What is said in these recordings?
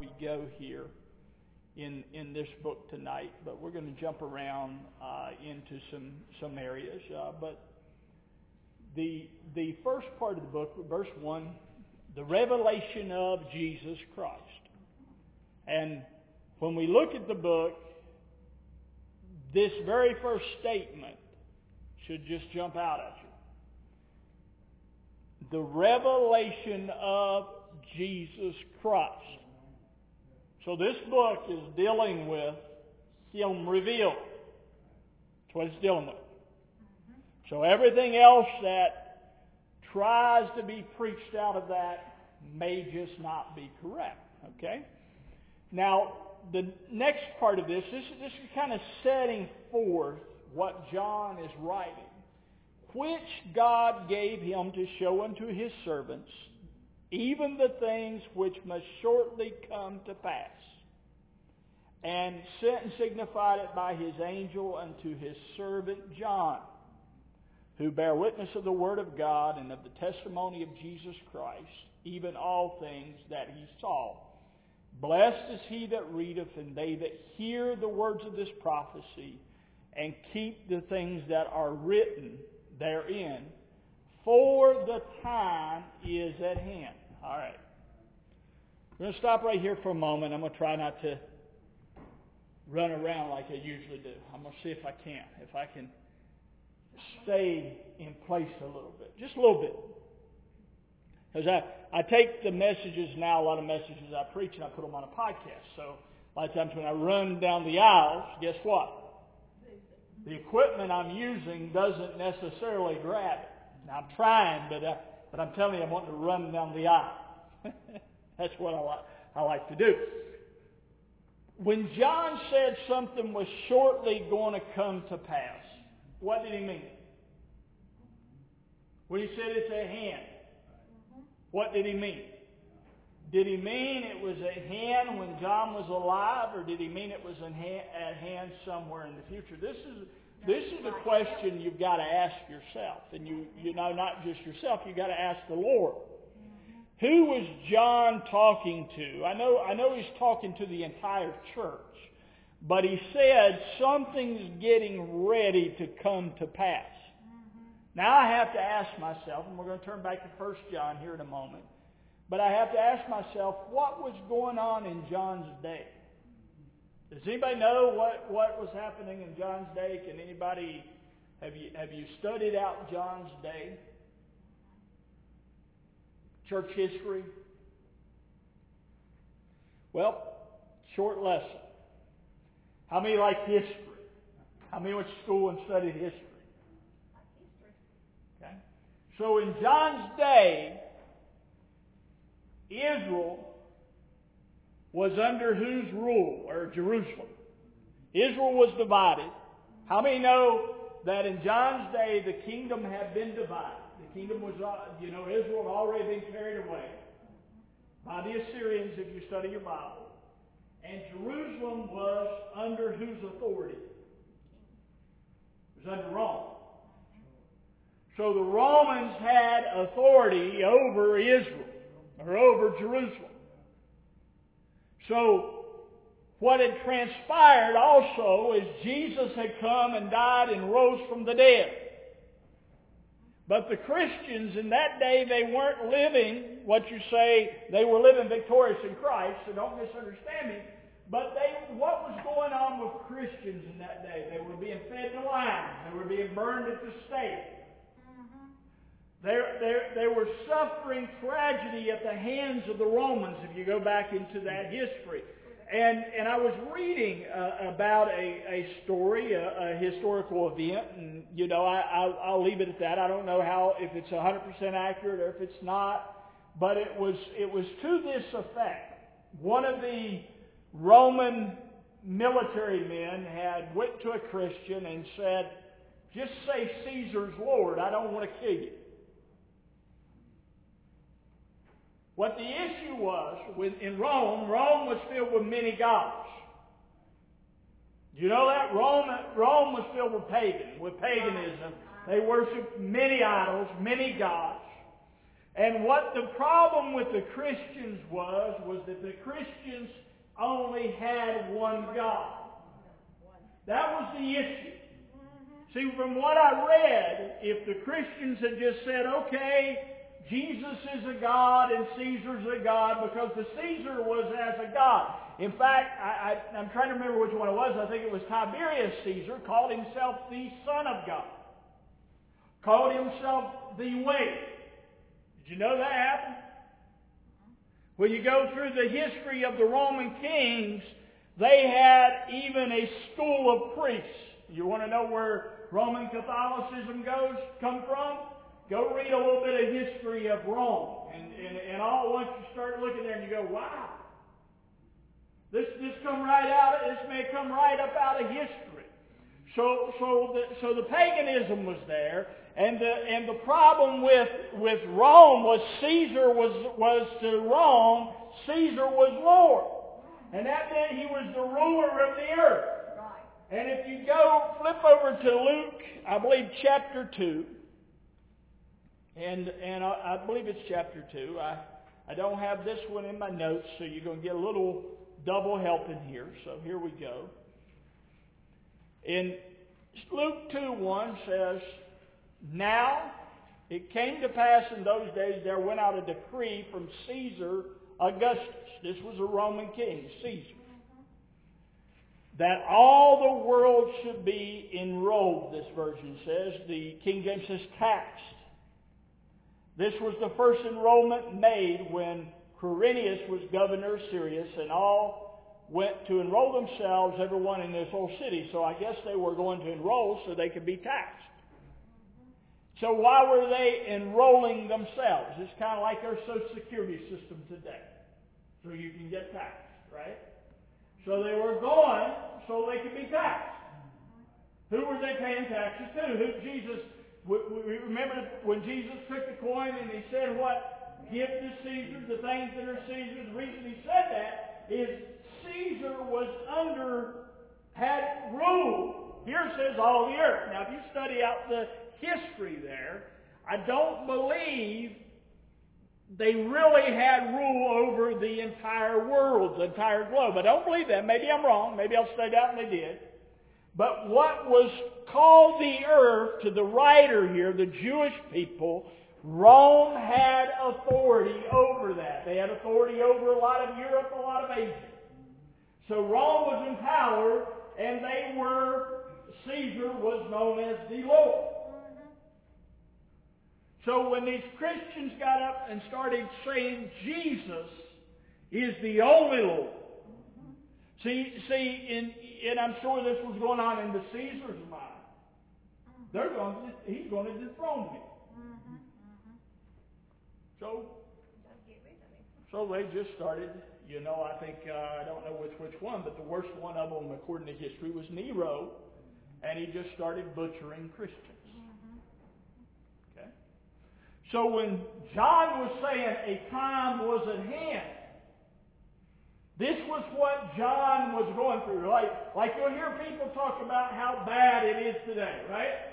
we go here in in this book tonight, but we're going to jump around uh, into some some areas. Uh, but the the first part of the book, verse one, the revelation of Jesus Christ, and when we look at the book, this very first statement should just jump out at you. The revelation of Jesus Christ. So this book is dealing with Him revealed. That's what it's dealing with. Mm-hmm. So everything else that tries to be preached out of that may just not be correct. Okay? Now, the next part of this, this, this is kind of setting forth what John is writing, which God gave him to show unto his servants even the things which must shortly come to pass. And sent and signified it by his angel unto his servant John, who bear witness of the word of God and of the testimony of Jesus Christ, even all things that he saw. Blessed is he that readeth, and they that hear the words of this prophecy, and keep the things that are written therein, for the time is at hand. All right. We're going to stop right here for a moment. I'm going to try not to run around like I usually do. I'm going to see if I can. If I can stay in place a little bit. Just a little bit. Because I, I take the messages now, a lot of messages I preach, and I put them on a podcast. So a lot of times when I run down the aisles, guess what? The equipment I'm using doesn't necessarily grab it. Now I'm trying, but uh, but I'm telling you, I'm wanting to run down the aisle. That's what I like, I like to do. When John said something was shortly going to come to pass, what did he mean? When he said it's at hand, what did he mean? Did he mean it was at hand when John was alive, or did he mean it was at hand somewhere in the future? This is this is a question you've got to ask yourself. And you, you know, not just yourself, you've got to ask the Lord. Who was John talking to? I know, I know he's talking to the entire church. But he said something's getting ready to come to pass. Now I have to ask myself, and we're going to turn back to 1 John here in a moment, but I have to ask myself, what was going on in John's day? Does anybody know what, what was happening in John's day? Can anybody have you have you studied out John's day? Church history? Well, short lesson. How many like history? How many went to school and studied history? Okay. So in John's day, Israel was under whose rule? Or Jerusalem. Israel was divided. How many know that in John's day the kingdom had been divided? The kingdom was, uh, you know, Israel had already been carried away by the Assyrians if you study your Bible. And Jerusalem was under whose authority? It was under Rome. So the Romans had authority over Israel, or over Jerusalem. So, what had transpired also is Jesus had come and died and rose from the dead. But the Christians in that day, they weren't living what you say, they were living victorious in Christ, so don't misunderstand me. But they, what was going on with Christians in that day? They were being fed to lions. They were being burned at the stake. They, they, they were suffering tragedy at the hands of the Romans, if you go back into that history. And, and I was reading uh, about a, a story, a, a historical event, and, you know, I, I'll, I'll leave it at that. I don't know how, if it's 100% accurate or if it's not, but it was, it was to this effect. One of the Roman military men had went to a Christian and said, just say Caesar's Lord. I don't want to kill you. What the issue was with, in Rome, Rome was filled with many gods. You know that? Rome, Rome was filled with pagan, with paganism. They worshiped many idols, many gods. And what the problem with the Christians was, was that the Christians only had one God. That was the issue. See, from what I read, if the Christians had just said, okay, Jesus is a God and Caesar's a God, because the Caesar was as a God. In fact, I, I'm trying to remember which one it was. I think it was Tiberius Caesar called himself the Son of God. Called himself the Way. Did you know that happened? When you go through the history of the Roman kings, they had even a school of priests. You want to know where Roman Catholicism goes, come from? Go read a little bit of history of Rome. And, and, and all at once you start looking there and you go, wow. This, this come right out, this may come right up out of history. So, so the, so the paganism was there, and the, and the problem with, with Rome was Caesar was, was to Rome, Caesar was Lord. And that meant he was the ruler of the earth. And if you go, flip over to Luke, I believe chapter 2, and, and I, I believe it's chapter 2. I, I don't have this one in my notes, so you're going to get a little double help in here. So here we go. In Luke 2 1 says, Now it came to pass in those days there went out a decree from Caesar Augustus. This was a Roman king, Caesar. That all the world should be enrolled, this version says. The King James says taxed. This was the first enrollment made when Quirinius was governor of Syria, and all went to enroll themselves, everyone in this whole city. So I guess they were going to enroll so they could be taxed. So why were they enrolling themselves? It's kind of like our Social Security system today. So you can get taxed, right? So they were going so they could be taxed. Who were they paying taxes to? Who Jesus, we, we remember when Jesus took the coin and he said what? Give to Caesar the things that are Caesar's. The reason he said that is Caesar was under, had rule. Here says all the earth. Now if you study out the history there, I don't believe they really had rule over the entire world, the entire globe. I don't believe that. Maybe I'm wrong. Maybe I'll study out and they did. But what was called the earth to the writer here, the Jewish people, Rome had authority over that. They had authority over a lot of Europe, a lot of Asia. So Rome was in power, and they were, Caesar was known as the Lord. So when these Christians got up and started saying Jesus is the only Lord, see, see, in, and I'm sure this was going on in the Caesar's mind. They're going to, he's going to dethrone me. Mm-hmm, mm-hmm. So, so they just started. You know, I think uh, I don't know which which one, but the worst one of them, according to history, was Nero, and he just started butchering Christians. Okay? So when John was saying a time was at hand, this was what John was going through. Like, like you'll hear people talk about how bad it is today, right?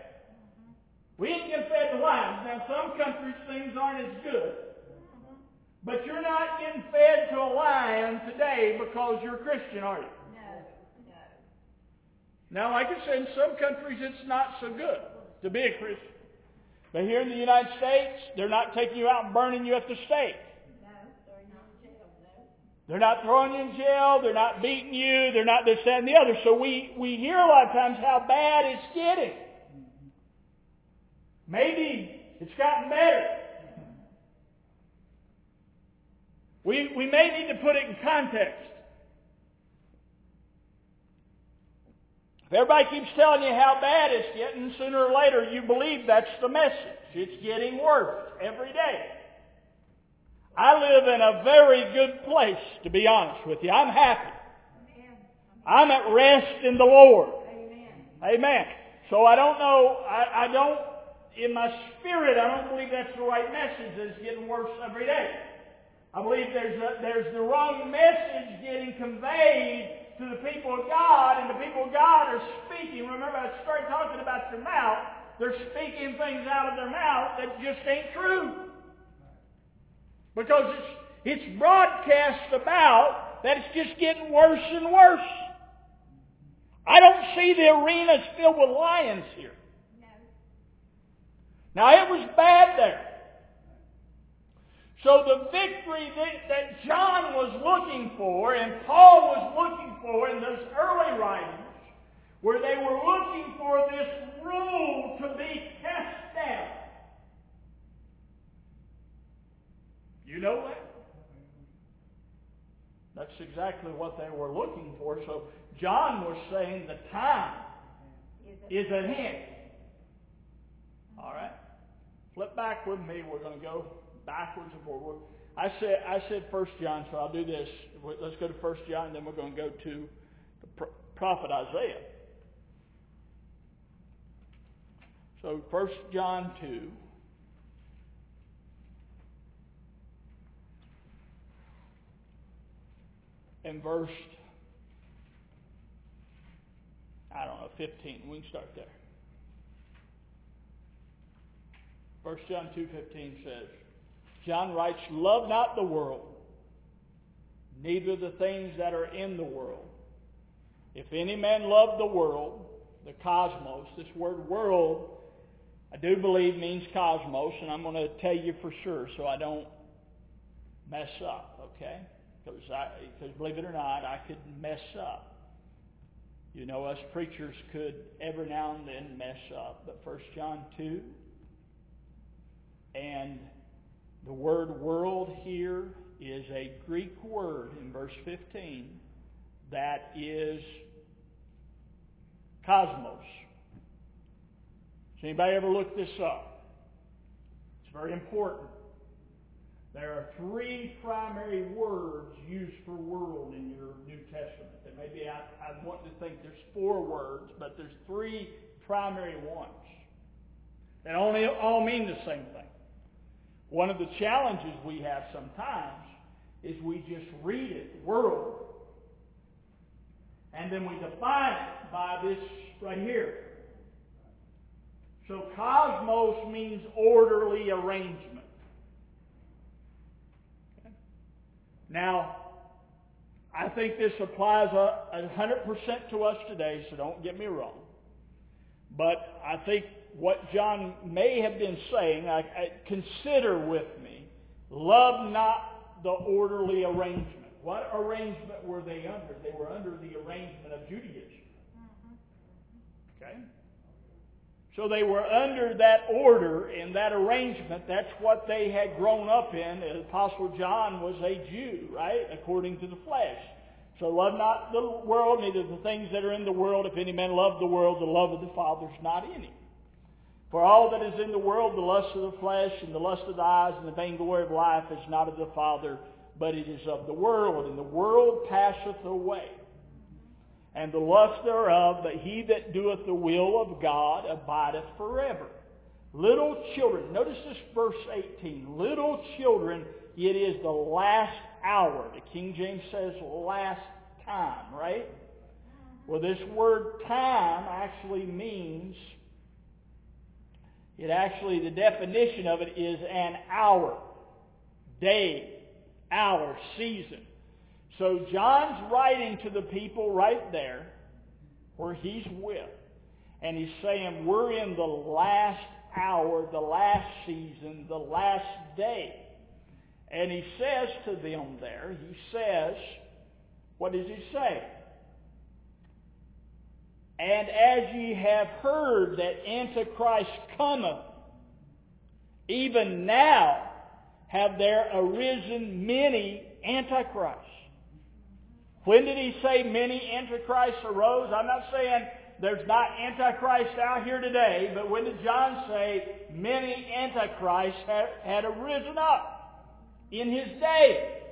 We ain't getting fed to lions. Now, some countries things aren't as good. But you're not getting fed to a lion today because you're a Christian, are you? No, no. Now, like I said, in some countries it's not so good to be a Christian. But here in the United States, they're not taking you out and burning you at the stake. No, they're not in jail, no. They're not throwing you in jail. They're not beating you. They're not this, that, and the other. So we, we hear a lot of times how bad it's getting. Maybe it's gotten better. We, we may need to put it in context. If everybody keeps telling you how bad it's getting, sooner or later you believe that's the message. It's getting worse every day. I live in a very good place, to be honest with you. I'm happy. I'm at rest in the Lord. Amen. Amen. So I don't know, I, I don't, in my spirit, I don't believe that's the right message it's getting worse every day. I believe there's, a, there's the wrong message getting conveyed to the people of God, and the people of God are speaking. Remember, I started talking about your mouth. They're speaking things out of their mouth that just ain't true. Because it's, it's broadcast about that it's just getting worse and worse. I don't see the arenas filled with lions here. No. Now it was bad there. So the victory that, that John was looking for and Paul was looking for in those early writings, where they were looking for this rule to be cast down. You know that? That's exactly what they were looking for. So John was saying the time is at hand. All right. Flip back with me. We're going to go backwards and forward. I said I said First John, so I'll do this. Let's go to First John, then we're going to go to the prophet Isaiah. So First John two. And verse, I don't know, 15. We can start there. 1 John 2.15 says, John writes, Love not the world, neither the things that are in the world. If any man love the world, the cosmos, this word world, I do believe means cosmos, and I'm going to tell you for sure so I don't mess up, okay? Because, because believe it or not, I could mess up. You know, us preachers could every now and then mess up. But 1 John 2, and the word world here is a Greek word in verse 15 that is cosmos. Has anybody ever looked this up? It's very important. There are three primary words used for world in your New Testament. Maybe I, I want to think there's four words, but there's three primary ones that only all mean the same thing. One of the challenges we have sometimes is we just read it, world, and then we define it by this right here. So cosmos means orderly arrangement. Now, I think this applies a hundred percent to us today, so don't get me wrong. But I think what John may have been saying, I, I, consider with me, love not the orderly arrangement. What arrangement were they under? They were under the arrangement of Judaism. Okay? So they were under that order and that arrangement. That's what they had grown up in. The Apostle John was a Jew, right? According to the flesh. So love not the world, neither the things that are in the world. If any man love the world, the love of the Father is not in him. For all that is in the world, the lust of the flesh and the lust of the eyes and the vainglory of life is not of the Father, but it is of the world. And the world passeth away and the lust thereof, but he that doeth the will of God abideth forever. Little children, notice this verse 18. Little children, it is the last hour. The King James says last time, right? Well, this word time actually means, it actually, the definition of it is an hour, day, hour, season. So John's writing to the people right there where he's with. And he's saying, we're in the last hour, the last season, the last day. And he says to them there, he says, what does he say? And as ye have heard that Antichrist cometh, even now have there arisen many Antichrists. When did he say many antichrists arose? I'm not saying there's not antichrists out here today, but when did John say many antichrists had, had arisen up in his day?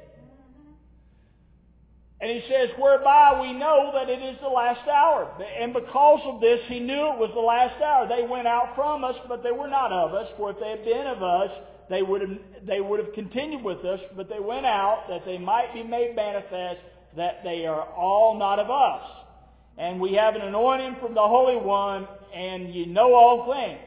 And he says, whereby we know that it is the last hour. And because of this, he knew it was the last hour. They went out from us, but they were not of us. For if they had been of us, they would have, they would have continued with us, but they went out that they might be made manifest that they are all not of us. And we have an anointing from the Holy One, and you know all things.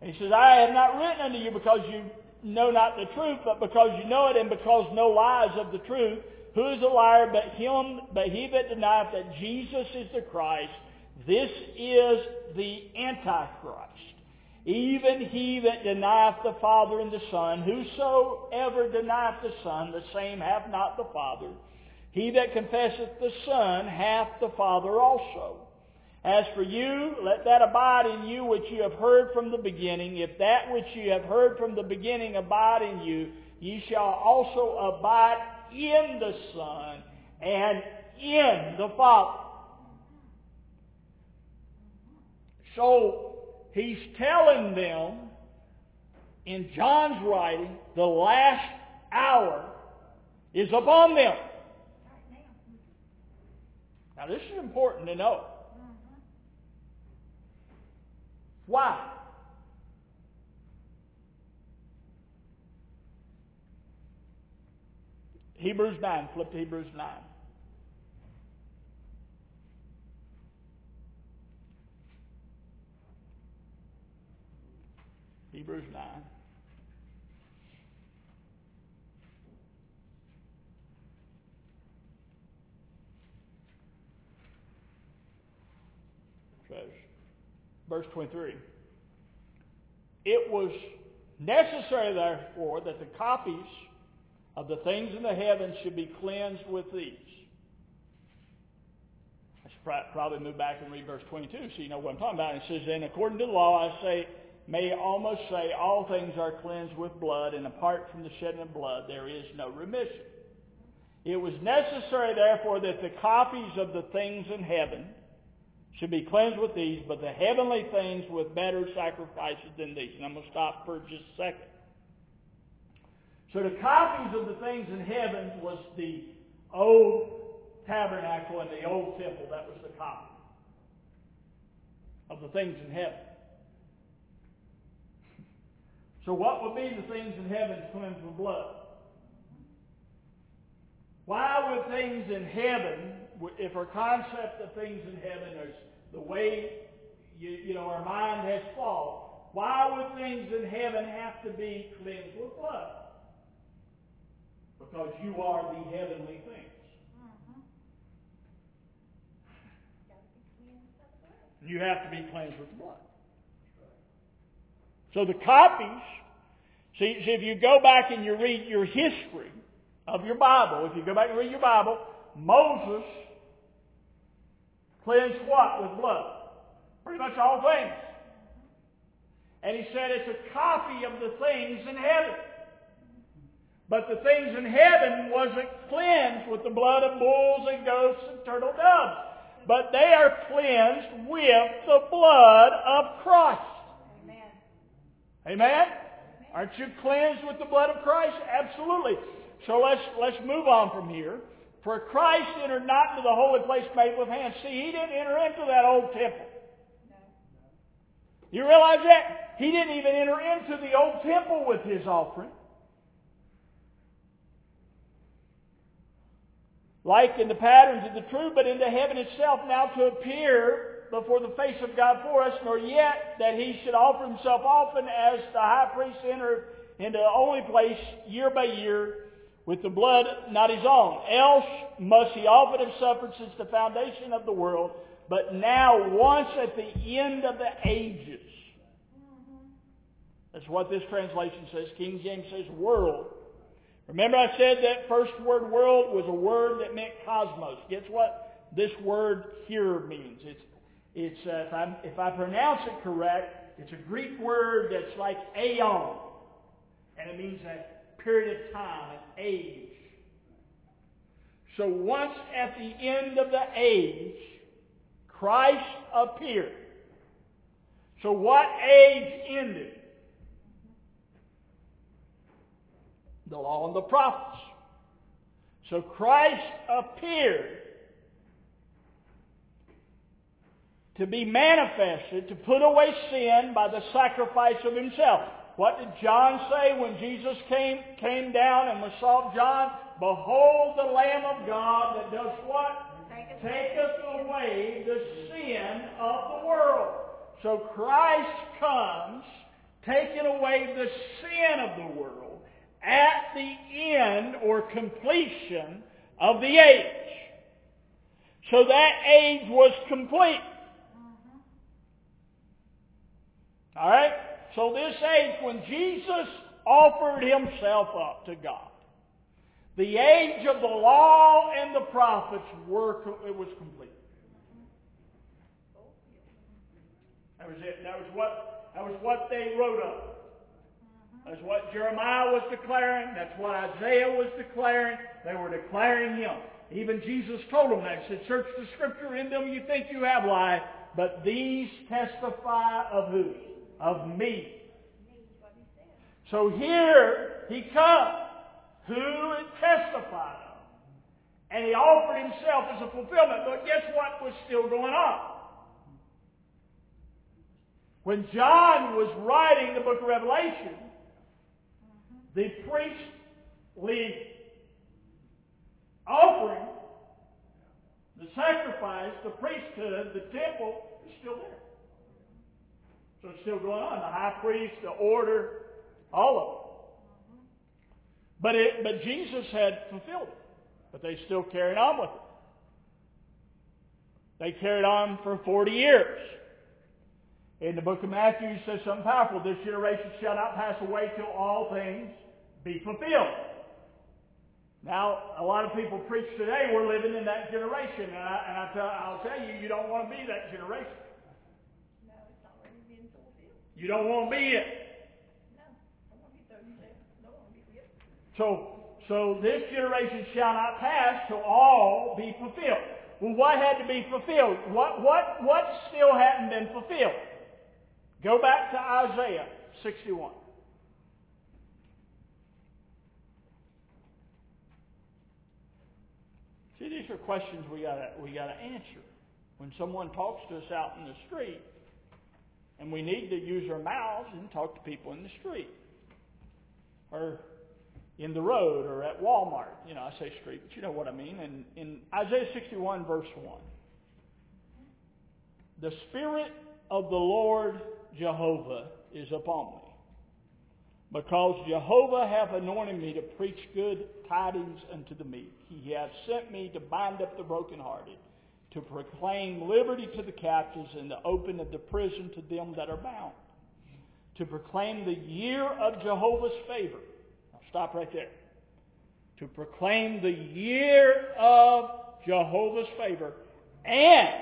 And he says, I have not written unto you because you know not the truth, but because you know it, and because no lies of the truth. Who is a liar but him, but he that denieth that Jesus is the Christ? This is the Antichrist. Even he that denieth the Father and the Son, whosoever denieth the Son, the same hath not the Father. He that confesseth the Son hath the Father also. As for you, let that abide in you which you have heard from the beginning. If that which you have heard from the beginning abide in you, ye shall also abide in the Son and in the Father. So he's telling them in John's writing, the last hour is upon them. Now this is important to know. Why? Hebrews 9. Flip to Hebrews 9. Hebrews 9. Says, verse 23. It was necessary, therefore, that the copies of the things in the heavens should be cleansed with these. I should probably move back and read verse 22 so you know what I'm talking about. It says, And according to the law, I say, may almost say, all things are cleansed with blood, and apart from the shedding of blood, there is no remission. It was necessary, therefore, that the copies of the things in heaven should be cleansed with these, but the heavenly things with better sacrifices than these. And I'm going to stop for just a second. So the copies of the things in heaven was the old tabernacle and the old temple. That was the copy of the things in heaven. So what would be the things in heaven cleansed with blood? Why would things in heaven, if our concept of things in heaven is the way you, you know our mind has fallen, why would things in heaven have to be cleansed with blood? Because you are the heavenly things. Mm-hmm. You have to be cleansed with blood. So the copies, see, see, if you go back and you read your history of your Bible, if you go back and read your Bible, Moses cleansed what with blood? Pretty much all things. And he said it's a copy of the things in heaven. But the things in heaven wasn't cleansed with the blood of bulls and goats and turtle doves. But they are cleansed with the blood of Christ. Amen. Amen? Aren't you cleansed with the blood of Christ? Absolutely. So let's, let's move on from here. For Christ entered not into the holy place made with hands. See, he didn't enter into that old temple. No. You realize that? He didn't even enter into the old temple with his offering. Like in the patterns of the true, but into heaven itself now to appear before the face of God for us, nor yet that he should offer himself often as the high priest entered into the only place year by year with the blood not his own. Else must he often have suffered since the foundation of the world, but now once at the end of the ages. That's what this translation says. King James says world. Remember I said that first word world was a word that meant cosmos. Guess what this word here means? It's, it's uh, if, i if I pronounce it correct, it's a Greek word that's like aeon. And it means a period of time, an age. So once at the end of the age, Christ appeared. So what age ended? The law and the prophets. So Christ appeared to be manifested, to put away sin by the sacrifice of himself. What did John say when Jesus came, came down and was saw John? Behold the Lamb of God that does what? Taketh away the sin of the world. So Christ comes taking away the sin of the world at the end or completion of the age. So that age was complete. Mm-hmm. Alright? So this age, when Jesus offered himself up to God, the age of the law and the prophets were, it was complete. Mm-hmm. That was it. That was what, that was what they wrote up. That's what Jeremiah was declaring. That's what Isaiah was declaring. They were declaring him. Even Jesus told them that. He said, search the scripture in them you think you have life, but these testify of who? Of me. So here he comes, who it testified of. And he offered himself as a fulfillment. But guess what was still going on? When John was writing the book of Revelation, the priestly offering, the sacrifice, the priesthood, the temple is still there. So it's still going on. The high priest, the order, all of it. But it, but Jesus had fulfilled it. But they still carried on with it. They carried on for 40 years. In the book of Matthew, he says something powerful. This generation shall not pass away till all things be fulfilled. Now, a lot of people preach today we're living in that generation, and, I, and I tell, I'll tell you, you don't want to be that generation. No, it's already been fulfilled. You don't want to be it. No, I want to be thirty-seven. No, I want to be it. So, so this generation shall not pass till all be fulfilled. Well, what had to be fulfilled? What, what, what still hadn't been fulfilled? Go back to Isaiah 61. See, these are questions we gotta we gotta answer. When someone talks to us out in the street, and we need to use our mouths and talk to people in the street, or in the road, or at Walmart. You know, I say street, but you know what I mean. And in Isaiah 61, verse one, the Spirit of the Lord Jehovah is upon me. Because Jehovah hath anointed me to preach good tidings unto the meek. He hath sent me to bind up the brokenhearted, to proclaim liberty to the captives, and the open of the prison to them that are bound. To proclaim the year of Jehovah's favor. Now stop right there. To proclaim the year of Jehovah's favor. And,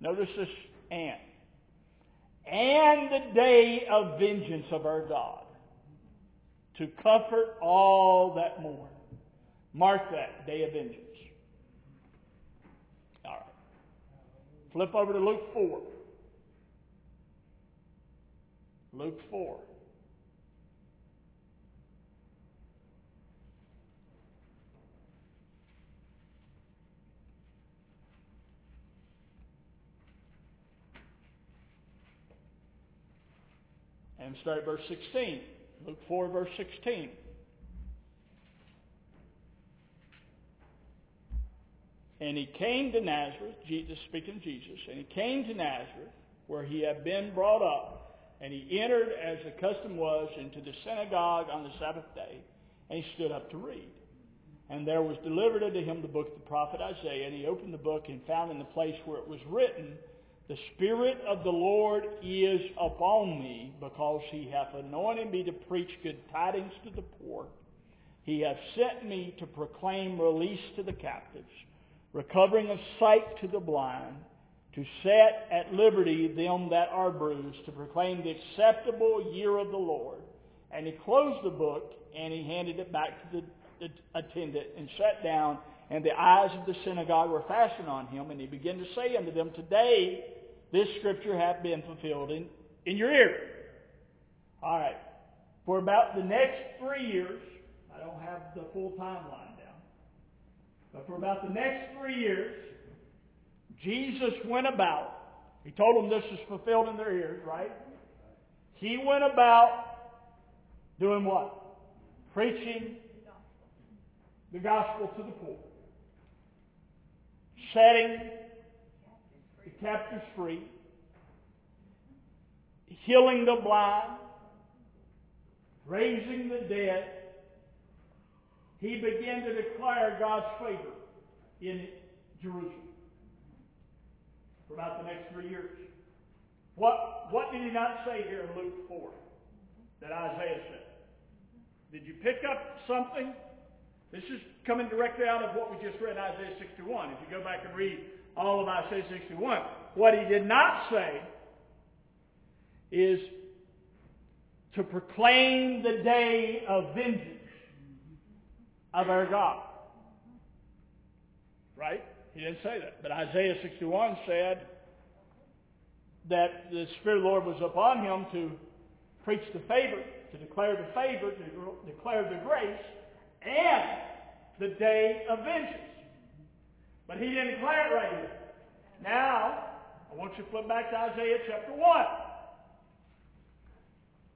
notice this and and the day of vengeance of our God, to comfort all that mourn. Mark that, day of vengeance. All right. Flip over to Luke 4. Luke 4. And start at verse 16. Luke 4, verse 16. And he came to Nazareth, Jesus speaking of Jesus, and he came to Nazareth, where he had been brought up, and he entered, as the custom was, into the synagogue on the Sabbath day, and he stood up to read. And there was delivered unto him the book of the prophet Isaiah, and he opened the book and found in the place where it was written, the Spirit of the Lord is upon me, because he hath anointed me to preach good tidings to the poor. He hath sent me to proclaim release to the captives, recovering of sight to the blind, to set at liberty them that are bruised, to proclaim the acceptable year of the Lord. And he closed the book, and he handed it back to the, attendant, and sat down, and the eyes of the synagogue were fastened on him, and he began to say unto them, Today this scripture hath been fulfilled in, in your ear. All right. For about the next three years, I don't have the full timeline down, but for about the next three years, Jesus went about. He told them this is fulfilled in their ears, right? He went about doing what? Preaching the gospel to the poor. Setting captives free, healing the blind, raising the dead, he began to declare God's favor in Jerusalem for about the next three years. What, what did he not say here in Luke 4 that Isaiah said? Did you pick up something? This is coming directly out of what we just read in Isaiah 61. If you go back and read all of Isaiah 61, what he did not say is to proclaim the day of vengeance of our God. Right? He didn't say that. But Isaiah 61 said that the Spirit of the Lord was upon him to preach the favor, to declare the favor, to declare the grace, and the day of vengeance. But he didn't right here. Now, I want you to flip back to Isaiah chapter 1.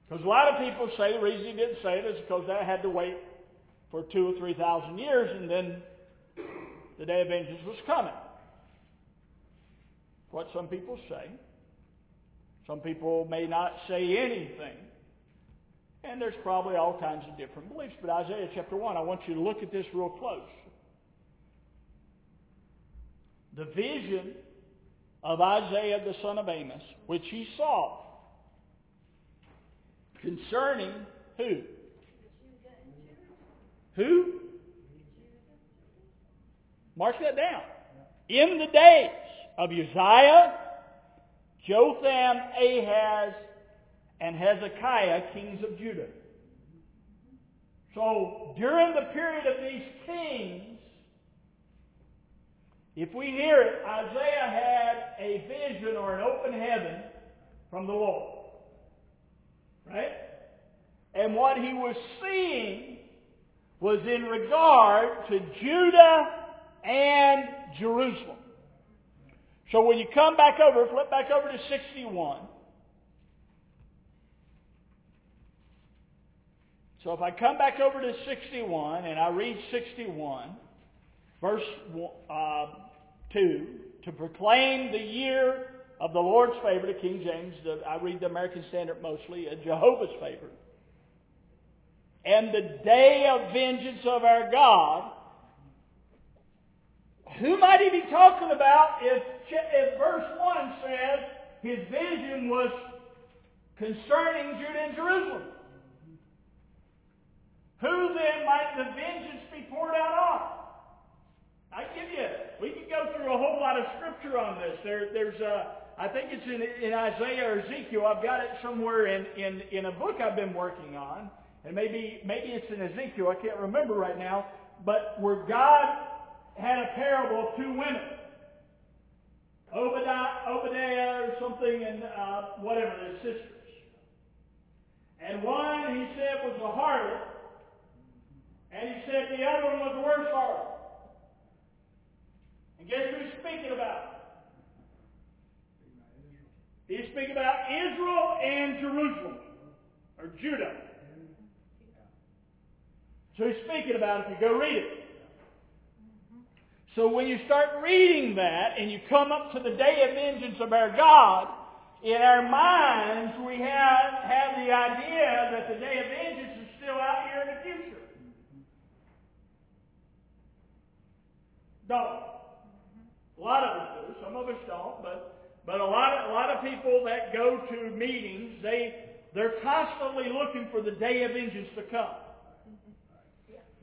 Because a lot of people say the reason he didn't say it is because that had to wait for two or three thousand years and then the day of vengeance was coming. What some people say. Some people may not say anything. And there's probably all kinds of different beliefs. But Isaiah chapter 1, I want you to look at this real close. The vision of Isaiah the son of Amos, which he saw concerning who? Who? Mark that down. In the days of Uzziah, Jotham, Ahaz, and Hezekiah, kings of Judah. So during the period of these kings, if we hear it, Isaiah had a vision or an open heaven from the Lord. Right? And what he was seeing was in regard to Judah and Jerusalem. So when you come back over, flip back over to 61. So if I come back over to 61 and I read 61, verse uh, 2, to proclaim the year of the Lord's favor to King James, the, I read the American Standard mostly, a Jehovah's favor, and the day of vengeance of our God, who might he be talking about if, if verse 1 says his vision was concerning Judah and Jerusalem? Who then might the vengeance be poured out on? I give you, we could go through a whole lot of scripture on this. There, there's a, I think it's in, in Isaiah or Ezekiel. I've got it somewhere in, in, in a book I've been working on. And maybe, maybe it's in Ezekiel. I can't remember right now. But where God had a parable of two women. Obadiah, Obadiah or something and uh, whatever, their sisters. And one, he said, was a harlot. And he said the other one was a worse harlot. And guess he's speaking about? He's speaking about Israel and Jerusalem, or Judah. So he's speaking about it. If you go read it. So when you start reading that and you come up to the day of vengeance of our God, in our minds we have, have the idea that the day of vengeance is still out here in the future. Don't. A lot of us do. Some of us don't, but but a lot of a lot of people that go to meetings, they they're constantly looking for the day of vengeance to come.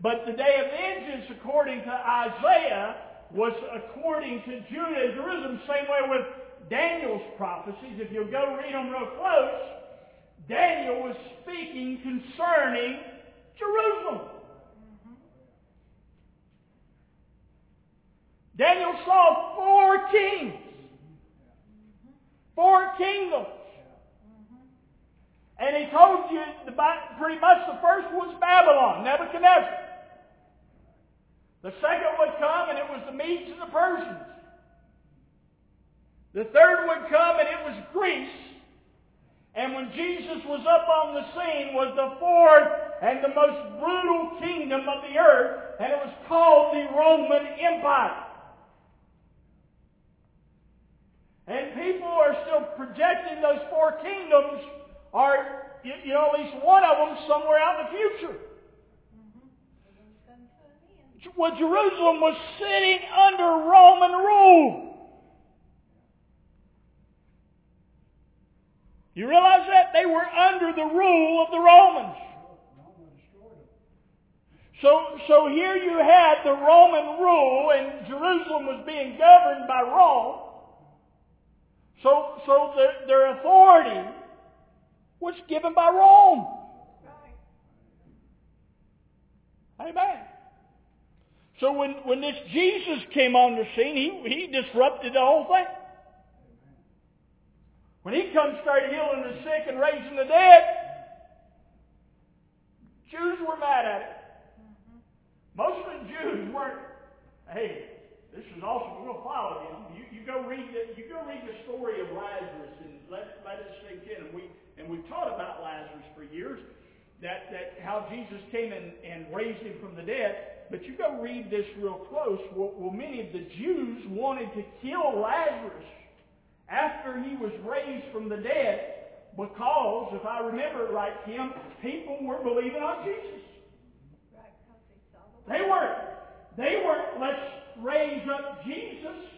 But the day of vengeance, according to Isaiah, was according to Judah and Jerusalem, same way with Daniel's prophecies. If you'll go read them real close, Daniel was speaking concerning Jerusalem. Daniel saw four kings, four kingdoms. And he told you pretty much the first was Babylon, Nebuchadnezzar. The second would come and it was the Medes and the Persians. The third would come and it was Greece. And when Jesus was up on the scene was the fourth and the most brutal kingdom of the earth, and it was called the Roman Empire. And people are still projecting those four kingdoms are you, know, at least one of them somewhere out in the future. Well, Jerusalem was sitting under Roman rule. You realize that? They were under the rule of the Romans. So, so here you had the Roman rule and Jerusalem was being governed by Rome. Their authority was given by Rome. Amen. So when, when this Jesus came on the scene, he, he disrupted the whole thing. When he comes started healing the sick and raising the dead, Jews were mad at it. Most of the Jews weren't, hey, this is awesome. To follow him. You, you go read the, you go read the story of Lazarus and let, let it sink in. And we and we've taught about Lazarus for years. That, that how Jesus came and, and raised him from the dead. But you go read this real close. Well, well, many of the Jews wanted to kill Lazarus after he was raised from the dead because, if I remember it right, Tim, people were believing on Jesus. They weren't. They weren't. Let's raise up Jesus.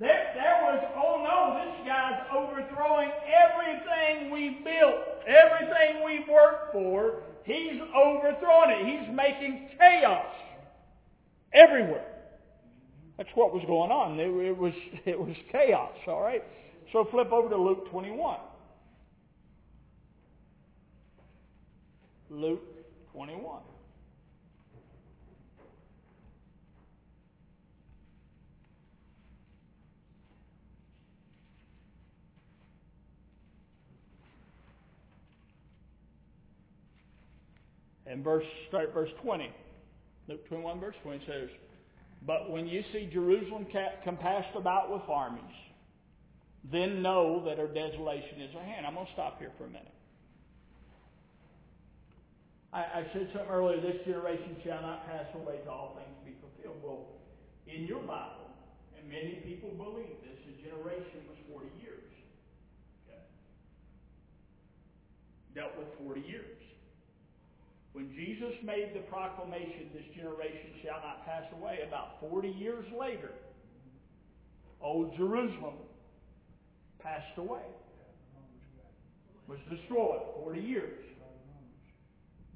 There, there was, oh no, this guy's overthrowing everything we built, everything we worked for. He's overthrowing it. He's making chaos everywhere. That's what was going on. It, it was it was chaos. All right. So flip over to Luke 21. Luke 21. And verse, start verse 20. Luke 21 verse 20 says, But when you see Jerusalem compassed about with armies, then know that her desolation is at hand. I'm going to stop here for a minute. I, I said something earlier, this generation shall not pass away till all things be fulfilled. Well, in your Bible, and many people believe this, a generation was 40 years. Okay. Dealt with 40 years. When Jesus made the proclamation, this generation shall not pass away, about 40 years later, old Jerusalem passed away, was destroyed 40 years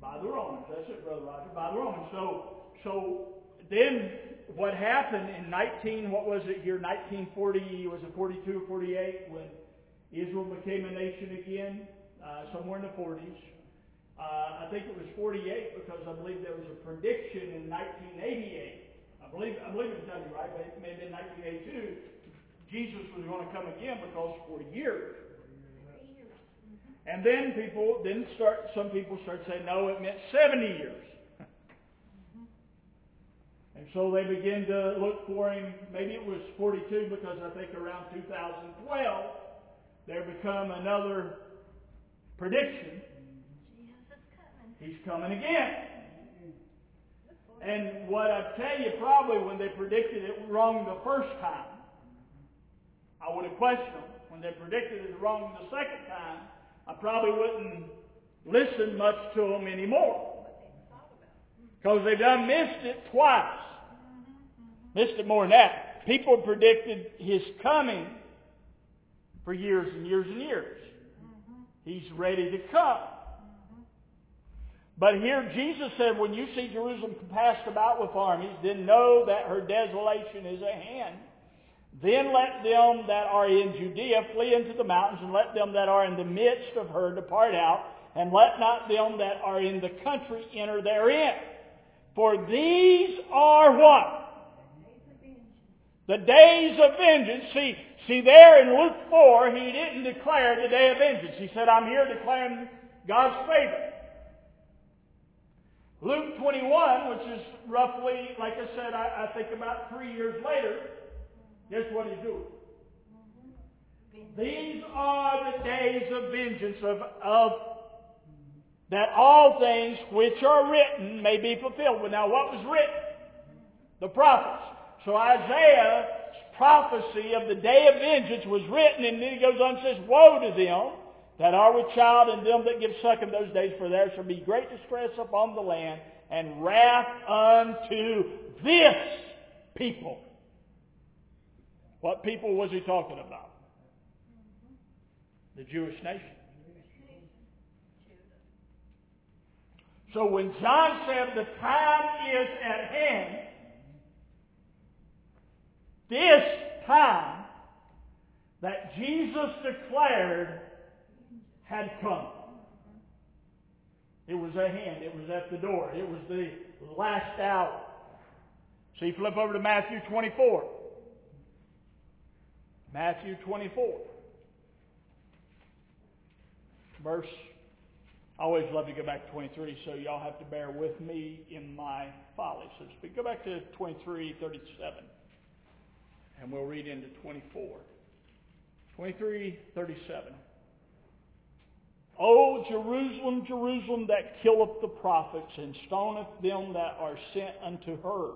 by the Romans. That's it, Brother Roger, by the Romans. So, so then what happened in 19, what was it here, 1940, was it 42 or 48, when Israel became a nation again, uh, somewhere in the 40s. Uh, I think it was 48 because I believe there was a prediction in 1988. I believe I believe it's done right, but it may have been 1982. Jesus was going to come again because 40 years. And then people then start. Some people start saying, no, it meant 70 years. And so they begin to look for him. Maybe it was 42 because I think around 2012 there become another prediction He's coming again. And what I tell you, probably when they predicted it wrong the first time, I would have questioned them. When they predicted it wrong the second time, I probably wouldn't listen much to them anymore. Because they've done missed it twice. Missed it more than that. People predicted his coming for years and years and years. He's ready to come. But here Jesus said, when you see Jerusalem compassed about with armies, then know that her desolation is at hand. Then let them that are in Judea flee into the mountains, and let them that are in the midst of her depart out, and let not them that are in the country enter therein. For these are what? The days of vengeance. See, see there in Luke 4, he didn't declare the day of vengeance. He said, I'm here declaring God's favor. Luke 21, which is roughly, like I said, I, I think about three years later, guess what he's doing? These are the days of vengeance of, of that all things which are written may be fulfilled. Well, now what was written? The prophets. So Isaiah's prophecy of the day of vengeance was written, and then he goes on and says, Woe to them that are with child and them that give suck in those days, for there shall be great distress upon the land and wrath unto this people. What people was he talking about? The Jewish nation. So when John said the time is at hand, this time that Jesus declared had come. It was at hand. It was at the door. It was the last hour. So you flip over to Matthew 24. Matthew 24. Verse, I always love to go back to 23, so y'all have to bear with me in my folly, so to speak. Go back to 23, 37, and we'll read into 24. 23, 37. O Jerusalem, Jerusalem, that killeth the prophets and stoneth them that are sent unto her.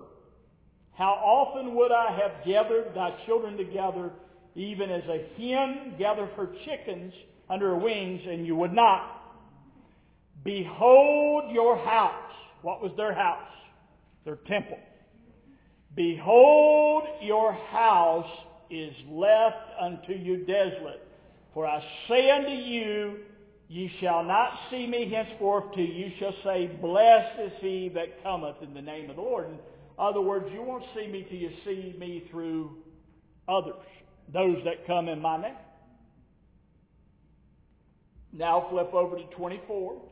How often would I have gathered thy children together, even as a hen gathereth her chickens under her wings, and you would not. Behold your house. What was their house? Their temple. Behold your house is left unto you desolate. For I say unto you, Ye shall not see me henceforth till you shall say, Blessed is he that cometh in the name of the Lord. In other words, you won't see me till you see me through others, those that come in my name. Now flip over to 24.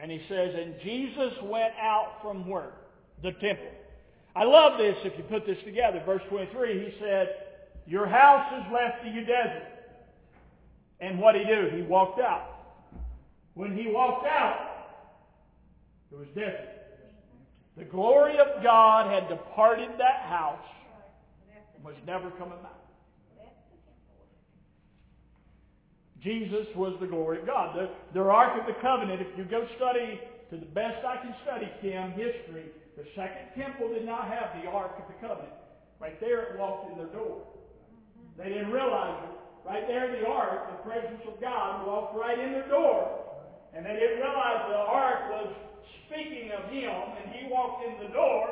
And he says, And Jesus went out from where? The temple. I love this if you put this together. Verse 23, he said, Your house is left to you desert. And what he do? He walked out. When he walked out, it was desert. The glory of God had departed that house and was never coming back. Jesus was the glory of God. The, the Ark of the Covenant, if you go study, to the best I can study, Kim, history, the second temple did not have the Ark of the Covenant. Right there it walked in their door. They didn't realize it. Right there in the Ark, the presence of God, walked right in their door. And they didn't realize the Ark was speaking of him, and he walked in the door.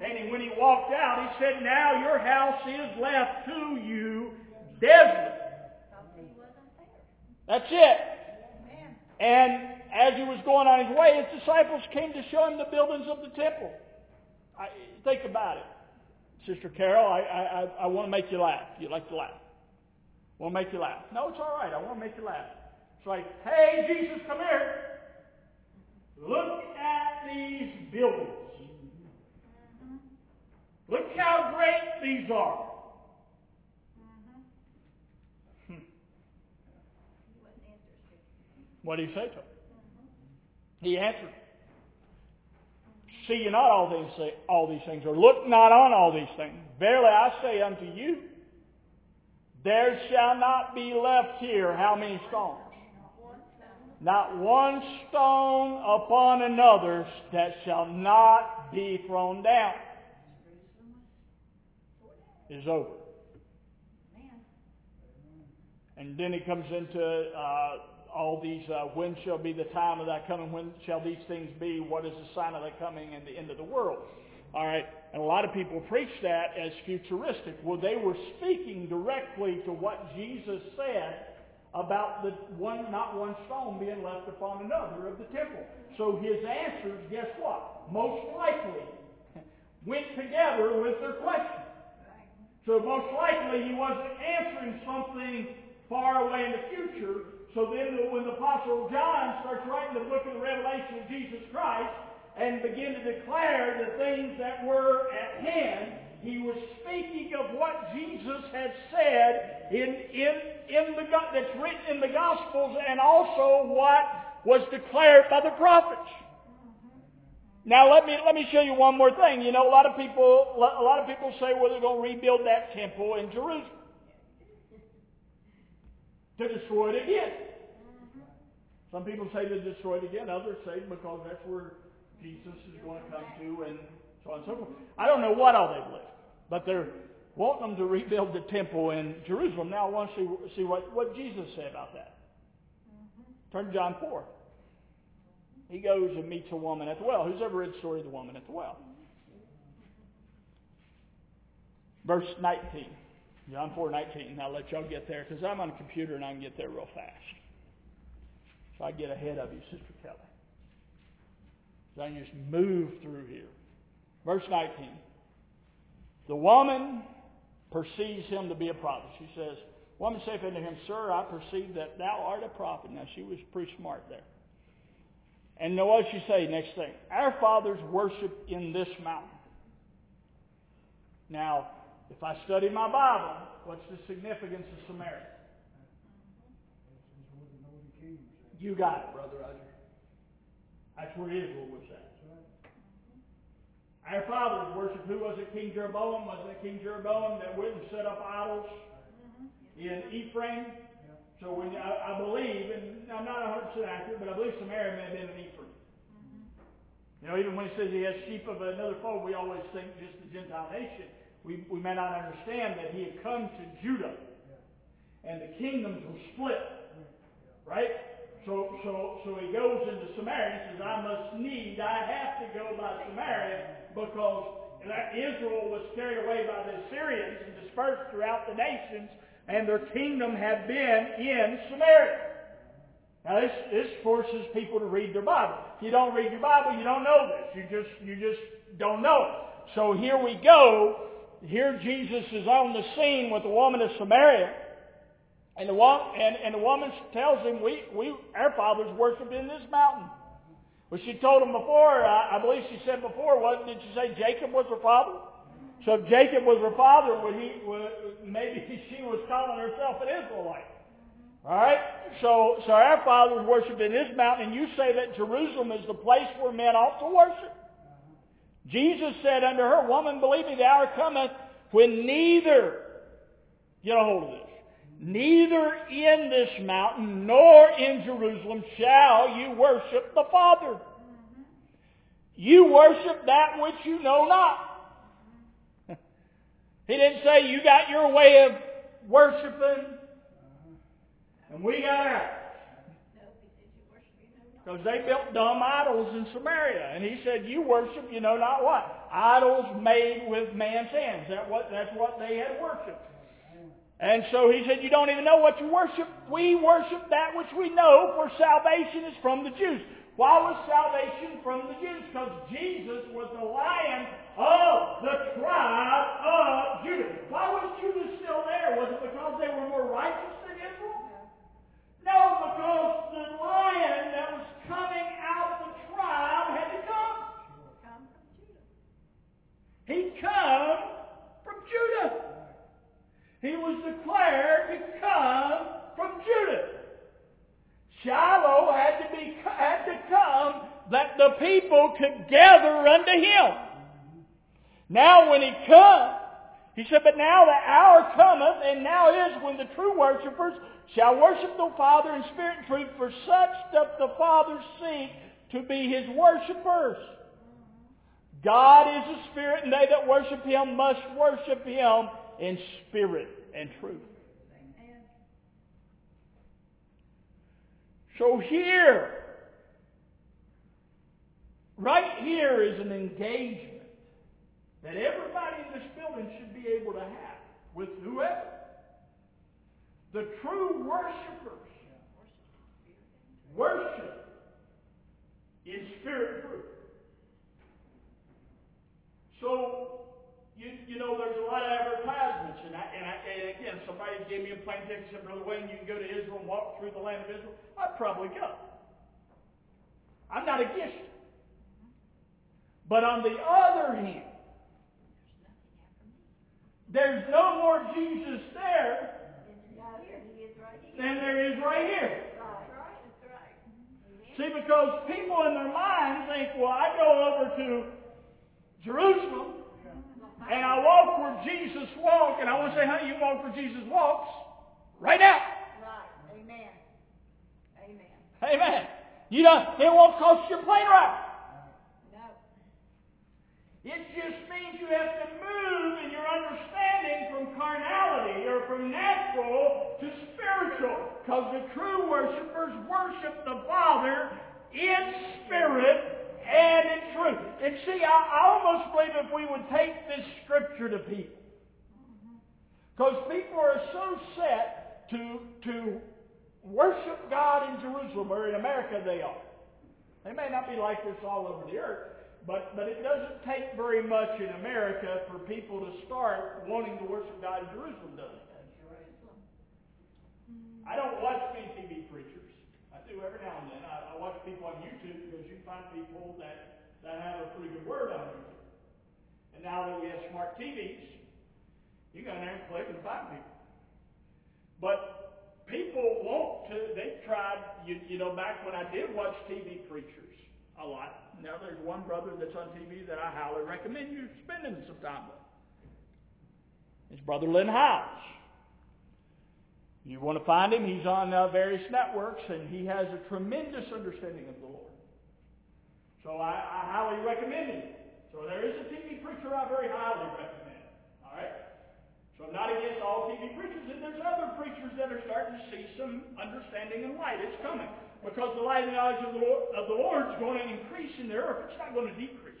And when he walked out, he said, Now your house is left to you desolate. That's it. And as he was going on his way, his disciples came to show him the buildings of the temple. I, think about it. Sister Carol, I, I, I want to make you laugh. You like to laugh. Want to make you laugh. No, it's all right. I want to make you laugh. It's like, hey, Jesus, come here. Look at these buildings. Look how great these are. Hmm. What did he say to him? He answered, See ye not all these, all these things, or look not on all these things. Verily I say unto you, there shall not be left here how many stones? Not one stone upon another that shall not be thrown down. Is over. And then he comes into uh, all these, uh, when shall be the time of thy coming? When shall these things be? What is the sign of thy coming and the end of the world? All right. And a lot of people preach that as futuristic. Well, they were speaking directly to what Jesus said about the one, not one stone being left upon another of the temple. So his answers, guess what? Most likely went together with their question. So most likely he wasn't answering something far away in the future. So then when the Apostle John starts writing the book of the Revelation of Jesus Christ and begin to declare the things that were at hand, he was speaking of what Jesus had said in, in, in the, that's written in the Gospels and also what was declared by the prophets. Now let me let me show you one more thing. You know, a lot of people a lot of people say, well, they're going to rebuild that temple in Jerusalem to destroy it again. Some people say to destroy it again. Others say because that's where Jesus is going to come to, and so on and so forth. I don't know what all they've left, but they're wanting them to rebuild the temple in Jerusalem. Now I want to see, see what, what Jesus said about that. Mm-hmm. Turn to John 4. He goes and meets a woman at the well. Who's ever read the story of the woman at the well? Verse 19. John 4, 19. I'll let y'all get there because I'm on a computer and I can get there real fast. So I get ahead of you, Sister Kelly. So I just move through here. Verse 19. The woman perceives him to be a prophet. She says, Woman saith unto him, Sir, I perceive that thou art a prophet. Now she was pretty smart there. And know what she say next thing? Our fathers worship in this mountain. Now, if I study my Bible, what's the significance of Samaria? You got it, Brother Roger. That's where Israel was at. Our fathers worshiped, who was it? King Jeroboam? Was it King Jeroboam that went and set up idols in Ephraim? So when I, I believe, and I'm not 100% accurate, but I believe Samaria may have been in Ephraim. You know, even when he says he has sheep of another fold, we always think just the Gentile nation. We, we may not understand that he had come to Judah, and the kingdoms were split, right? So, so, so he goes into Samaria and says, I must need, I have to go by Samaria because Israel was carried away by the Assyrians and dispersed throughout the nations, and their kingdom had been in Samaria. Now this, this forces people to read their Bible. If you don't read your Bible, you don't know this. You just, you just don't know it. So here we go. Here Jesus is on the scene with the woman of Samaria. And the, and, and the woman tells him, we, we, our fathers worshipped in this mountain. Well, she told him before, I, I believe she said before, what did she say Jacob was her father? So if Jacob was her father, would he, would, maybe she was calling herself an Israelite. All right? So, so our fathers worshipped in this mountain, and you say that Jerusalem is the place where men ought to worship. Jesus said unto her, Woman, believe me, the hour cometh when neither, get a hold of this, neither in this mountain nor in Jerusalem shall you worship the Father. You worship that which you know not. he didn't say you got your way of worshiping and we got ours. Because they built dumb idols in Samaria. And he said, you worship you know not what. Idols made with man's hands. That what, that's what they had worshipped. And so he said, you don't even know what you worship. We worship that which we know, for salvation is from the Jews. Why was salvation from the Jews? Because Jesus was the lion of the tribe of Judah. Why was Judah still there? Was it because they were more righteous than Israel? No, because the lion that was coming out of the tribe had to come. Come from Judah. He come from Judah. He was declared to come from Judah. Shiloh had to be had to come that the people could gather unto him. Now when he come, he said, But now the hour cometh, and now is when the true worshippers shall worship the Father in spirit and truth, for such doth the Father seek to be his worshippers. God is a spirit, and they that worship him must worship him in spirit and truth. So here, right here is an engagement that everybody in this building should be able to have with whoever. The true worshipers worship in spirit truth. So, you, you know, there's a lot of advertisements, and, I, and, I, and again, somebody gave me a plane ticket and said, Brother Wayne, you can go to Israel and walk through the land of Israel. I'd probably go. I'm not against it. But on the other hand, there's no more Jesus there God, he is right here. Than there is right here. That's right. That's right. See, because people in their minds think, well, I go over to Jerusalem and I walk where Jesus walked, and I want to say, honey, you walk where Jesus walks right now. Right. Amen. Amen. Amen. You don't, it won't cost you a plane ride. It just means you have to move in your understanding from carnality or from natural to spiritual. Because the true worshipers worship the Father in spirit and in truth. And see, I, almost believe if we would take this scripture to people, because people are so set to, to worship God in Jerusalem, or in America they are. They may not be like this all over the earth, but, but it doesn't take very much in America for people to start wanting to worship God in Jerusalem, does it? I don't watch many TV preachers. I do every now and then. I, I watch people on YouTube because you find people that, that have a pretty good word on YouTube. And now that we have smart TVs, you go in there and click and find people. But people want to, they've tried, you, you know, back when I did watch TV preachers a lot. Now there's one brother that's on TV that I highly recommend you spending some time with. It's Brother Lynn Hiles. You want to find him, he's on uh, various networks, and he has a tremendous understanding of the Lord. So I, I highly recommend him. So there is a TV preacher I very highly recommend. All right? So I'm not against all TV preachers, and there's other preachers that are starting to see some understanding and light. It's coming. Because the light and knowledge of the Lord, of the Lord is going to increase in the earth. It's not going to decrease.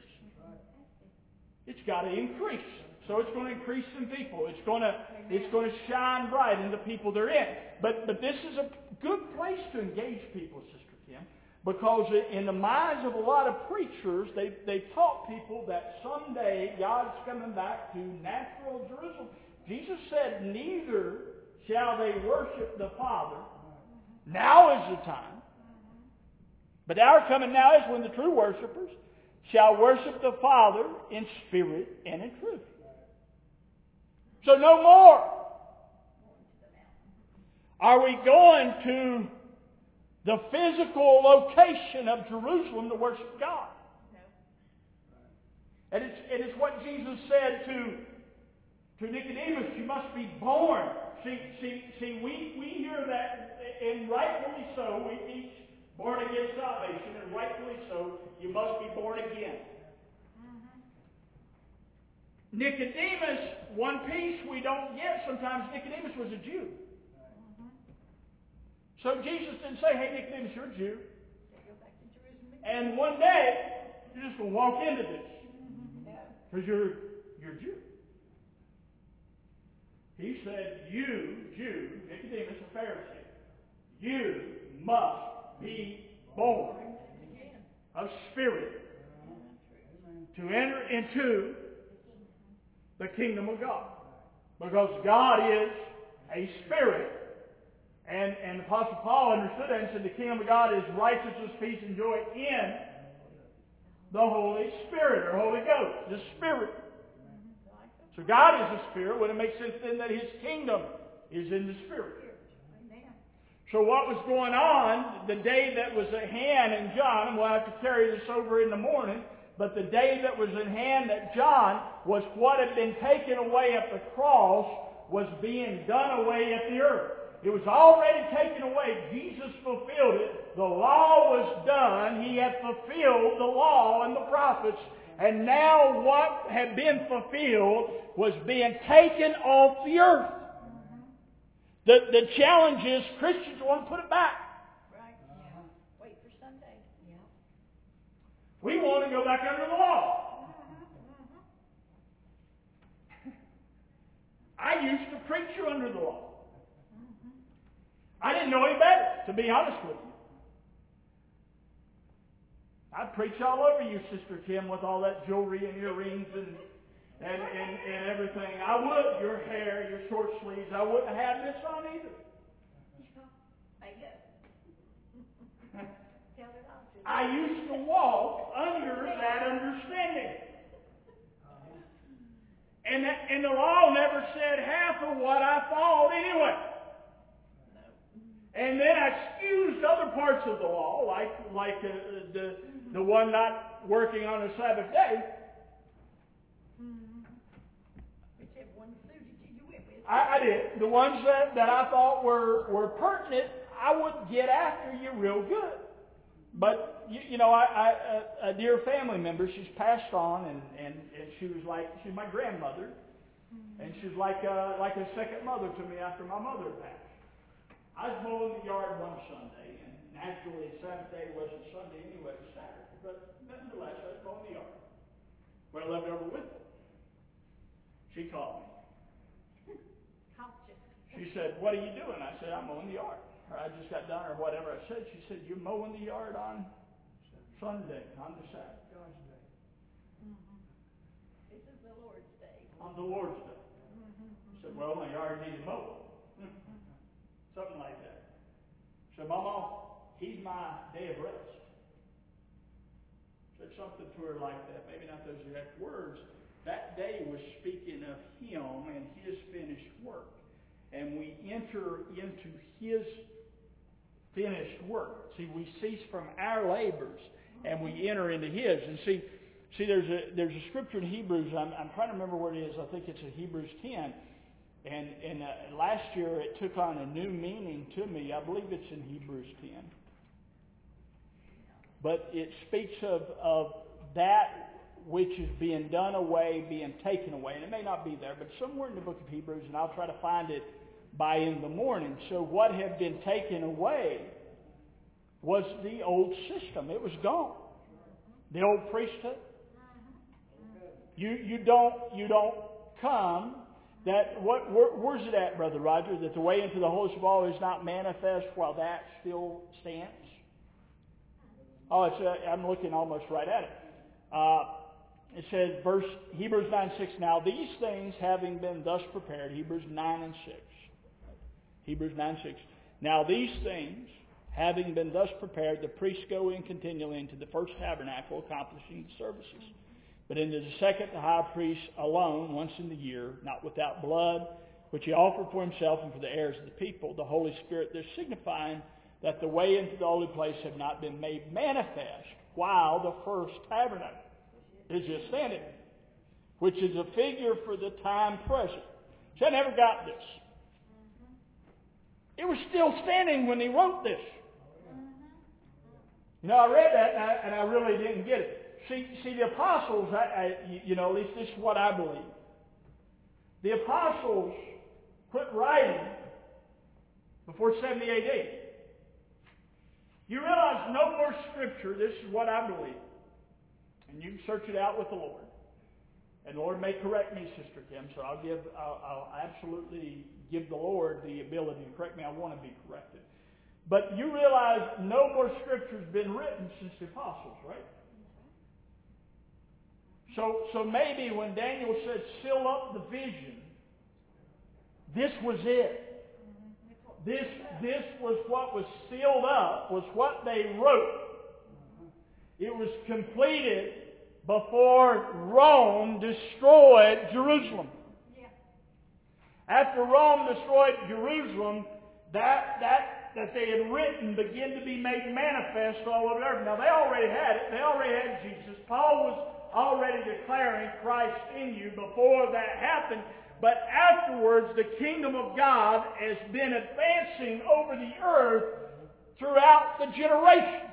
It's got to increase. So it's going to increase in people. It's going to, it's going to shine bright in the people they're in. But, but this is a good place to engage people, Sister Kim, because in the minds of a lot of preachers, they, they've taught people that someday God's coming back to natural Jerusalem. Jesus said, neither shall they worship the Father. Now is the time. But our coming now is when the true worshipers shall worship the Father in spirit and in truth. So no more are we going to the physical location of Jerusalem to worship God. And it's, it is what Jesus said to, to Nicodemus, you must be born. See, see, see we, we hear that, and rightfully so, we born again salvation, and rightfully so, you must be born again. Nicodemus, one piece we don't get sometimes, Nicodemus was a Jew. So Jesus didn't say, hey, Nicodemus, you're a Jew. And one day, you're just going to walk into this. Because you're, you're Jew. He said, you, Jew, Nicodemus, a Pharisee, you must be born of spirit to enter into the kingdom of God. Because God is a spirit. And, and Apostle Paul understood that and said the kingdom of God is righteousness, peace, and joy in the Holy Spirit or Holy Ghost, the Spirit. So God is a Spirit. Would it make sense then that His kingdom is in the Spirit? So what was going on the day that was at hand in John, and we'll have to carry this over in the morning, but the day that was in hand at John was what had been taken away at the cross was being done away at the earth. It was already taken away. Jesus fulfilled it. The law was done. He had fulfilled the law and the prophets. And now what had been fulfilled was being taken off the earth. The, the challenge is Christians want to put it back. Right, yeah. Wait for Sunday. Yeah. We want to go back under the law. Mm-hmm. I used to preach you under the law. I didn't know any better, to be honest with you. I'd preach all over you, Sister Kim, with all that jewelry and earrings and, and, and, and everything. I would, your hair, your short sleeves, I wouldn't have this on either. I guess. Tell it all to I used to walk under that understanding. And, that, and the law never said half of what I thought anyway. And then I excused other parts of the law, like, like uh, the, the one not working on the Sabbath day. Whichever one suited you, you went with. I, I did. The ones that, that I thought were, were pertinent, I would get after you real good. But, you, you know, I, I, a, a dear family member, she's passed on, and, and, and she was like, she's my grandmother. And she's like a, like a second mother to me after my mother passed. I was mowing the yard one Sunday, and naturally Saturday wasn't Sunday anyway, it was Saturday. But nonetheless, I was mowing the yard. Well, I left over with her. She called me. Caught you. She said, What are you doing? I said, I'm mowing the yard. Or I just got done, or whatever I said. She said, You're mowing the yard on Sunday, on the Sabbath. Mm-hmm. This is the Lord's day. On the Lord's Day. I said, Well, my yard needed mowing. Something like that. Said, Mama, he's my day of rest. Said something to her like that. Maybe not those exact words. That day was speaking of him and his finished work. And we enter into his finished work. See, we cease from our labors and we enter into his. And see, see, there's a there's a scripture in Hebrews. I'm, I'm trying to remember where it is. I think it's in Hebrews 10. And and uh, last year it took on a new meaning to me. I believe it's in Hebrews 10. But it speaks of of that which is being done away, being taken away. And it may not be there, but somewhere in the book of Hebrews, and I'll try to find it by in the morning. So what had been taken away was the old system. It was gone. The old priesthood. You you don't you don't come that what where, where's it at, brother Roger? That the way into the holiest of all is not manifest while that still stands. Oh, it's uh, I'm looking almost right at it. Uh, it says, verse Hebrews 9 6. Now these things having been thus prepared, Hebrews 9 and 6. Hebrews 9 6. Now these things having been thus prepared, the priests go in continually into the first tabernacle, accomplishing the services. But into the second, the high priest alone, once in the year, not without blood, which he offered for himself and for the heirs of the people, the Holy Spirit, they're signifying that the way into the holy place had not been made manifest while the first tabernacle is just standing, which is a figure for the time present. See, I never got this. It was still standing when he wrote this. You know, I read that and I, and I really didn't get it. See, see, the apostles, I, I, you know, at least this is what I believe. The apostles quit writing before 70 AD. You realize no more scripture, this is what I believe. And you can search it out with the Lord. And the Lord may correct me, Sister Kim, so I'll give, I'll, I'll absolutely give the Lord the ability to correct me. I want to be corrected. But you realize no more scripture's been written since the apostles, right? So, so maybe when Daniel said, seal up the vision, this was it. This, this was what was sealed up, was what they wrote. It was completed before Rome destroyed Jerusalem. After Rome destroyed Jerusalem, that, that, that they had written began to be made manifest all over the earth. Now they already had it. They already had Jesus. Paul was already declaring Christ in you before that happened. But afterwards, the kingdom of God has been advancing over the earth throughout the generations.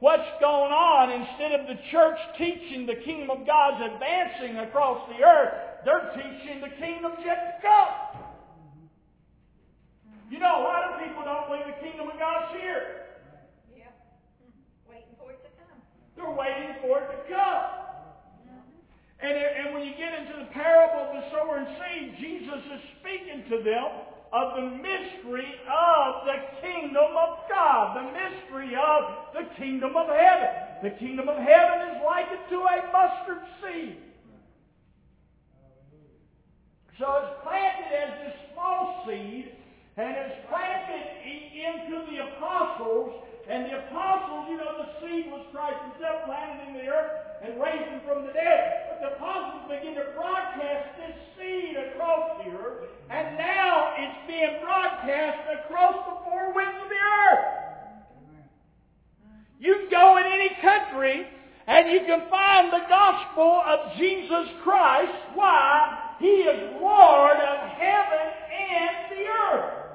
What's going on, instead of the church teaching the kingdom of God's advancing across the earth, they're teaching the kingdom's yet to come. You know, a lot of people don't believe the kingdom of God's here. Yeah. Waiting for it to come. They're waiting for it to come. And, and when you get into the parable of the sower and seed, Jesus is speaking to them of the mystery of the kingdom of God, the mystery of the kingdom of heaven. The kingdom of heaven is likened to a mustard seed. So it's planted as this small seed, and it's planted into the apostles, and the apostles, you know, the seed was Christ himself planted in the earth and raised him from the dead. But the apostles begin to broadcast this seed across the earth, and now it's being broadcast across the four winds of the earth. You can go in any country and you can find the gospel of Jesus Christ. Why? He is Lord of heaven and the earth.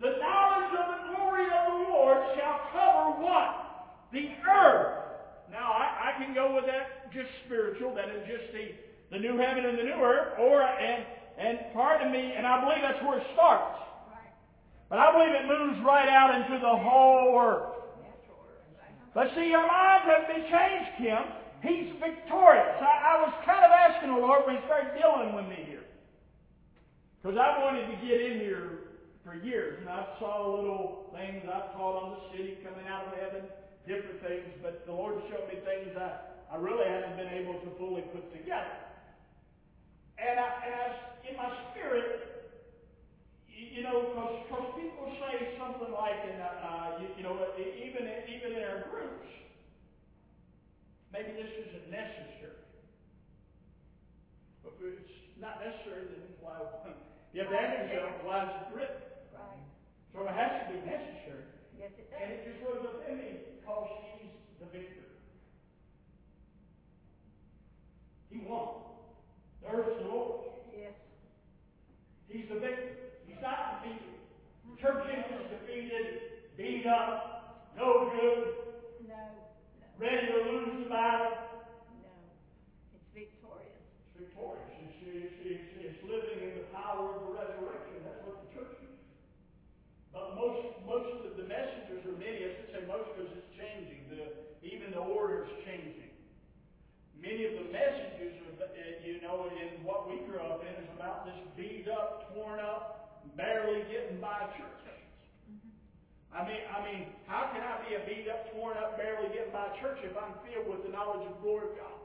The knowledge of the glory of the Lord shall cover what? The earth. Now, I, I can go with that just spiritual, that is just the, the new heaven and the new earth, or, and, And part of me, and I believe that's where it starts. But I believe it moves right out into the whole earth. But see, your lives have been changed, Kim. He's victorious. I, I was kind of asking the Lord when He started dealing with me here. Because I wanted to get in here for years, and I saw little things I've taught on the city coming out of heaven, different things, but the Lord showed me things I, I really haven't been able to fully put together. And I, and I, in my spirit, you, know, because people say something like, and uh, uh, you, you know, even even in our groups, maybe this isn't necessary. But it's not necessary, then why? You have why is it written? So it has to be necessary. Yes, it And it just just was within me because she's the victor. He won. The earth's the Lord's. Yes. He's the victor. He's not defeated. The church is defeated, beat up, no good, No. No. ready to lose the battle. No. It's victorious. It's victorious. It's, it's, it's, it's living in the power of the resurrection. That's what the church is. But most most of the messages, or many, I should say most, because it's changing. The even the order's changing. Many of the messages, are, uh, you know, in what we grew up in, is about this beat up, torn up, barely getting by church. I mean, I mean, how can I be a beat up, torn up, barely getting by church if I'm filled with the knowledge of the glory of God?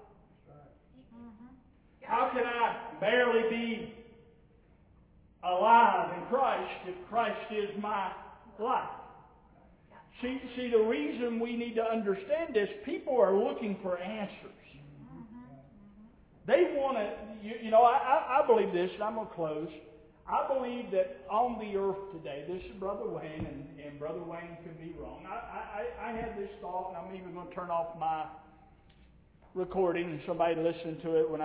How can I barely be alive in Christ if Christ is my life? See, see, the reason we need to understand this, people are looking for answers. They want to, you, you know, I, I, believe this, and I'm going to close. I believe that on the earth today, this is Brother Wayne, and, and Brother Wayne could be wrong. I, I, I had this thought, and I'm even going to turn off my recording and somebody listen to it when I